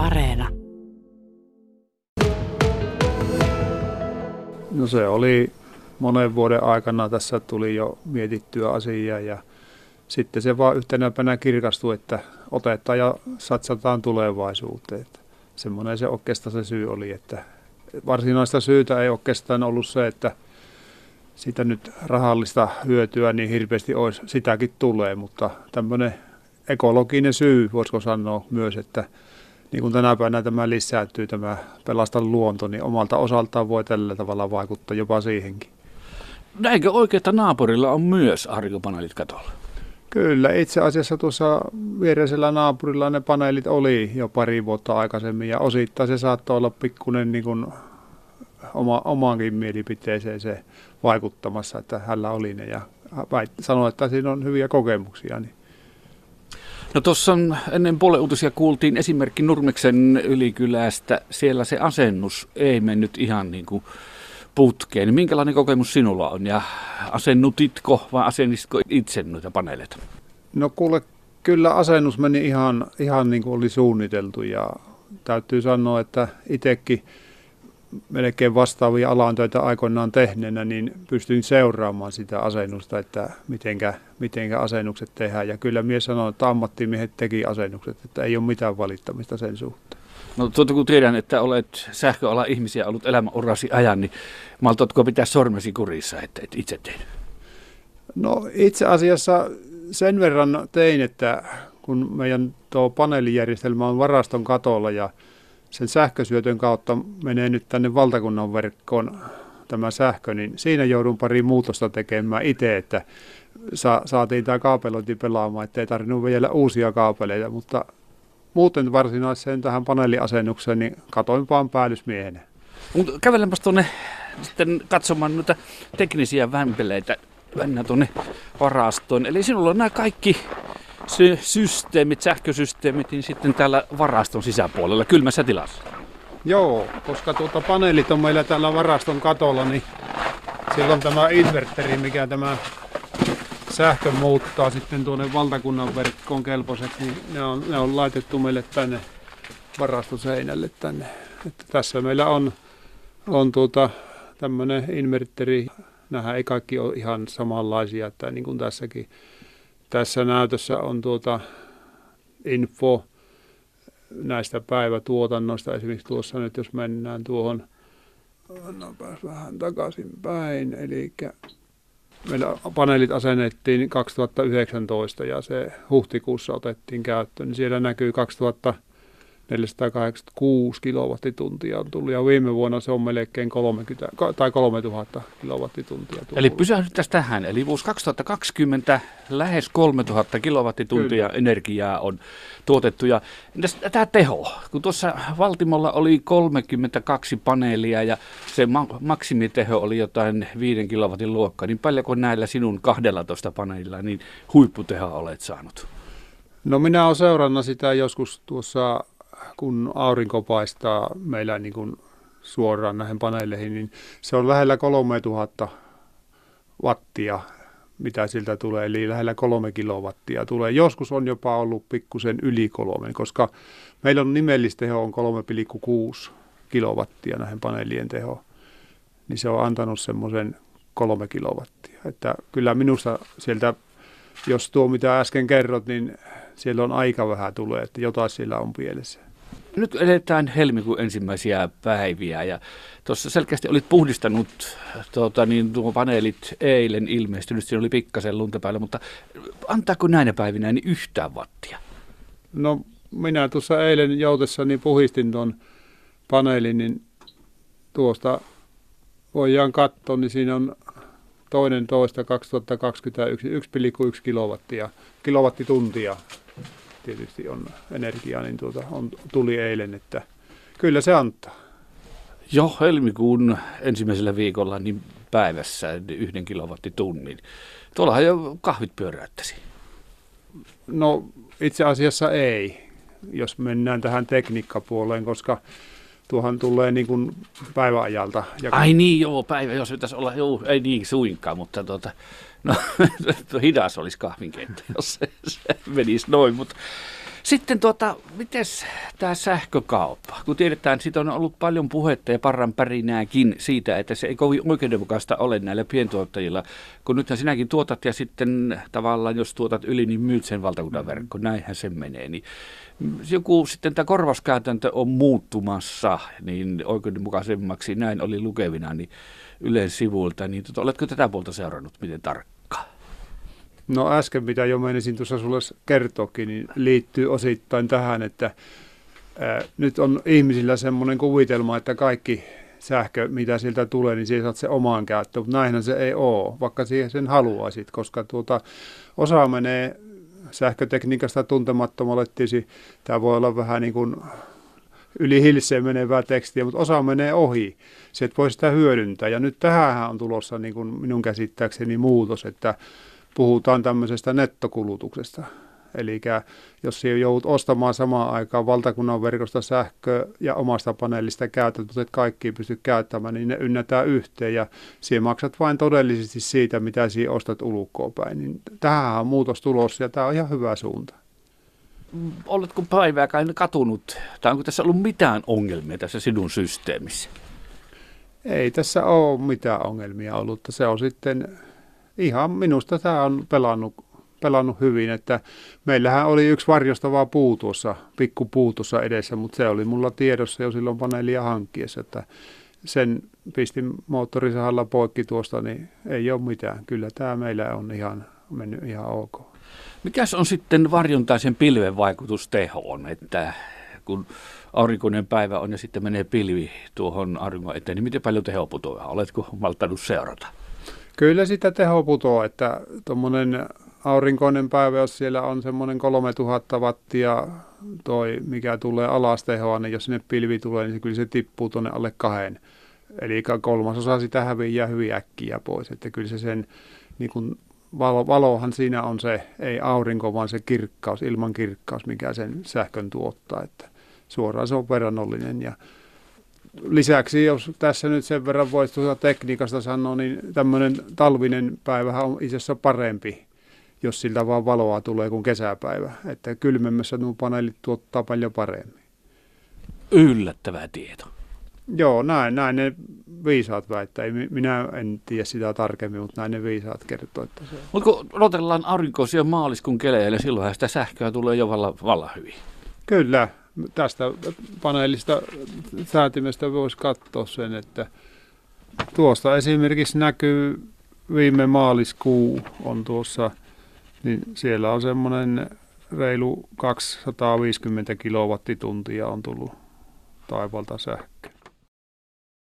Areena. No se oli monen vuoden aikana tässä tuli jo mietittyä asiaa ja sitten se vaan yhtenä päivänä kirkastui, että otetaan ja satsataan tulevaisuuteen. Semmoinen se oikeastaan se syy oli, että varsinaista syytä ei oikeastaan ollut se, että sitä nyt rahallista hyötyä niin hirveästi olisi, sitäkin tulee, mutta tämmöinen ekologinen syy, voisiko sanoa myös, että niin kuin tänä päivänä tämä lisääntyy, tämä pelasta luonto, niin omalta osaltaan voi tällä tavalla vaikuttaa jopa siihenkin. Näinkö oikein, naapurilla on myös aurinkopaneelit katolla? Kyllä, itse asiassa tuossa viereisellä naapurilla ne paneelit oli jo pari vuotta aikaisemmin ja osittain se saattoi olla pikkuinen niin kuin oma, omaankin mielipiteeseen se vaikuttamassa, että hänellä oli ne ja sanoi, että siinä on hyviä kokemuksia. Niin. No tuossa ennen puolen uutisia kuultiin esimerkki Nurmeksen ylikylästä. Siellä se asennus ei mennyt ihan niin kuin putkeen. Niin minkälainen kokemus sinulla on ja asennutitko vai asennistiko itse noita paneeleita? No kuule, kyllä asennus meni ihan, ihan niin kuin oli suunniteltu ja täytyy sanoa, että itsekin melkein vastaavia alantöitä aikoinaan tehneenä, niin pystyin seuraamaan sitä asennusta, että mitenkä, mitenkä asennukset tehdään. Ja kyllä mies sanoi, että ammattimiehet teki asennukset, että ei ole mitään valittamista sen suhteen. No tuota kun tiedän, että olet sähköala ihmisiä ollut elämänurasi ajan, niin maltatko pitää sormesi kurissa, että et itse tehnyt? No itse asiassa sen verran tein, että kun meidän tuo paneelijärjestelmä on varaston katolla ja sen sähkösyötön kautta menee nyt tänne valtakunnan verkkoon tämä sähkö, niin siinä joudun pari muutosta tekemään itse, että sa- saatiin tämä kaapelointi pelaamaan, ettei tarvinnut vielä uusia kaapeleita, mutta muuten varsinaiseen tähän paneeliasennukseen, niin katoin vaan päällysmiehenä. Kävelempäs tuonne sitten katsomaan noita teknisiä vämpeleitä mennään tuonne varastoon. Eli sinulla on nämä kaikki sy- systeemit, sähkösysteemit, niin sitten täällä varaston sisäpuolella kylmässä tilassa. Joo, koska tuota paneelit on meillä täällä varaston katolla, niin siellä on tämä inverteri, mikä tämä sähkö muuttaa sitten tuonne valtakunnan verkkoon kelpoiseksi, niin ne on, ne on laitettu meille tänne varastoseinälle tänne. Että tässä meillä on, on tuota, tämmöinen inverteri. Nämä ei kaikki ole ihan samanlaisia, että niin kuin tässäkin. Tässä näytössä on tuota info näistä päivätuotannoista. Esimerkiksi tuossa nyt, jos mennään tuohon, no vähän takaisin päin, eli meillä paneelit asennettiin 2019 ja se huhtikuussa otettiin käyttöön, niin siellä näkyy 2000 486 kilowattituntia on tullut ja viime vuonna se on melkein 30 tai 3000 kilowattituntia tullut. Eli pysähdyttäisiin tähän. Eli vuosi 2020 lähes 3000 kilowattituntia Kyllä. energiaa on tuotettu. Ja tämä teho, kun tuossa Valtimolla oli 32 paneelia ja se ma- maksimiteho oli jotain 5 kilowatin luokkaa, niin paljonko näillä sinun 12 paneelilla niin huipputehoa olet saanut? No minä olen seurannut sitä joskus tuossa kun aurinko paistaa meillä niin kuin suoraan näihin paneeleihin, niin se on lähellä 3000 wattia, mitä siltä tulee, eli lähellä kolme kilowattia tulee. Joskus on jopa ollut pikkusen yli kolme, koska meillä on nimellisteho on 3,6 kilowattia näihin paneelien teho, niin se on antanut semmoisen kolme kilowattia. Että kyllä minusta sieltä, jos tuo mitä äsken kerrot, niin siellä on aika vähän tulee, että jotain siellä on pielessä. Nyt eletään helmikuun ensimmäisiä päiviä ja tuossa selkeästi olit puhdistanut tuota, niin, tuo paneelit eilen ilmestynyt, siinä oli pikkasen lunta päällä, mutta antaako näinä päivinä niin yhtään wattia? No minä tuossa eilen joutessani puhistin tuon paneelin, niin tuosta voidaan katsoa, niin siinä on toinen toista 2021 1,1 kilowattia, kilowattituntia tietysti on energiaa, niin tuota, on, tuli eilen, että kyllä se antaa. Jo helmikuun ensimmäisellä viikolla niin päivässä yhden kilowattitunnin. Tuollahan jo kahvit pyöräyttäisi. No itse asiassa ei, jos mennään tähän tekniikkapuoleen, koska tuohan tulee niin kuin päiväajalta. Ja Ai niin, joo, päivä, jos pitäisi olla, joo, ei niin suinkaan, mutta tuota, no, hidas olisi kahvinkeitto, jos se, se menisi noin, mutta Sitten tuota, miten tämä sähkökauppa? Kun tiedetään, siitä on ollut paljon puhetta ja parran pärinääkin siitä, että se ei kovin oikeudenmukaista ole näillä pientuottajilla. Kun nythän sinäkin tuotat ja sitten tavallaan jos tuotat yli, niin myyt sen valtakunnan verkko. Näinhän se menee. Niin joku sitten tämä korvauskäytäntö on muuttumassa niin oikeudenmukaisemmaksi, näin oli lukevina niin Ylen sivuilta, niin tuota, oletko tätä puolta seurannut miten tarkkaan? No äsken, mitä jo menisin tuossa sulle kertokin, niin liittyy osittain tähän, että ää, nyt on ihmisillä semmoinen kuvitelma, että kaikki sähkö, mitä sieltä tulee, niin siihen saat se omaan käyttöön, mutta näinhän se ei ole, vaikka siihen sen haluaisit, koska tuota, osa menee sähkötekniikasta tuntemattomalle tietysti. Tämä voi olla vähän niin kuin yli hilseen menevää tekstiä, mutta osa menee ohi. Se, että voi sitä hyödyntää. Ja nyt tähän on tulossa niin kuin minun käsittääkseni muutos, että puhutaan tämmöisestä nettokulutuksesta. Eli jos joudut ostamaan samaan aikaan valtakunnan verkosta sähköä ja omasta paneelista käytät, mutta et kaikki pysty käyttämään, niin ne ynnätään yhteen ja siihen maksat vain todellisesti siitä, mitä siihen ostat ulkoa päin. Niin tähän on muutos tulossa ja tämä on ihan hyvä suunta. Oletko päivääkään katunut, tai onko tässä ollut mitään ongelmia tässä sinun systeemissä? Ei tässä ole mitään ongelmia ollut. Se on sitten ihan minusta tämä on pelannut pelannut hyvin, että meillähän oli yksi varjostava puu tuossa, pikku puu tuossa edessä, mutta se oli mulla tiedossa jo silloin paneelia hankkiessa, että sen pistin moottorisahalla poikki tuosta, niin ei ole mitään. Kyllä tämä meillä on ihan mennyt ihan ok. Mikäs on sitten varjontaisen pilven vaikutus tehoon, että kun aurinkoinen päivä on ja sitten menee pilvi tuohon auringon eteen, niin miten paljon teho putoaa? Oletko malttanut seurata? Kyllä sitä teho putoaa, että tuommoinen aurinkoinen päivä, jos siellä on semmoinen 3000 wattia toi, mikä tulee alas tehoa, niin jos sinne pilvi tulee, niin se kyllä se tippuu tuonne alle kahden. Eli kolmasosa sitä häviää hyvin äkkiä pois. Että kyllä se sen, niin kuin valo, valohan siinä on se, ei aurinko, vaan se kirkkaus, ilman kirkkaus, mikä sen sähkön tuottaa. Että suoraan se on verrannollinen. Ja lisäksi, jos tässä nyt sen verran voisi tuota tekniikasta sanoa, niin tämmöinen talvinen päivä on itse asiassa parempi jos siltä vaan valoa tulee kuin kesäpäivä. Että kylmemmässä nuo paneelit tuottaa paljon paremmin. Yllättävää tieto. Joo, näin, näin ne viisaat väittää. Minä en tiedä sitä tarkemmin, mutta näin ne viisaat kertoo. Että se... Mutta kun odotellaan aurinkoisia maaliskuun kelejä, niin silloinhan sitä sähköä tulee jo vallan, vallan hyvin. Kyllä. Tästä paneelista säätimestä voisi katsoa sen, että tuosta esimerkiksi näkyy viime maaliskuu on tuossa niin siellä on semmoinen reilu 250 kilowattituntia on tullut taivalta sähköä.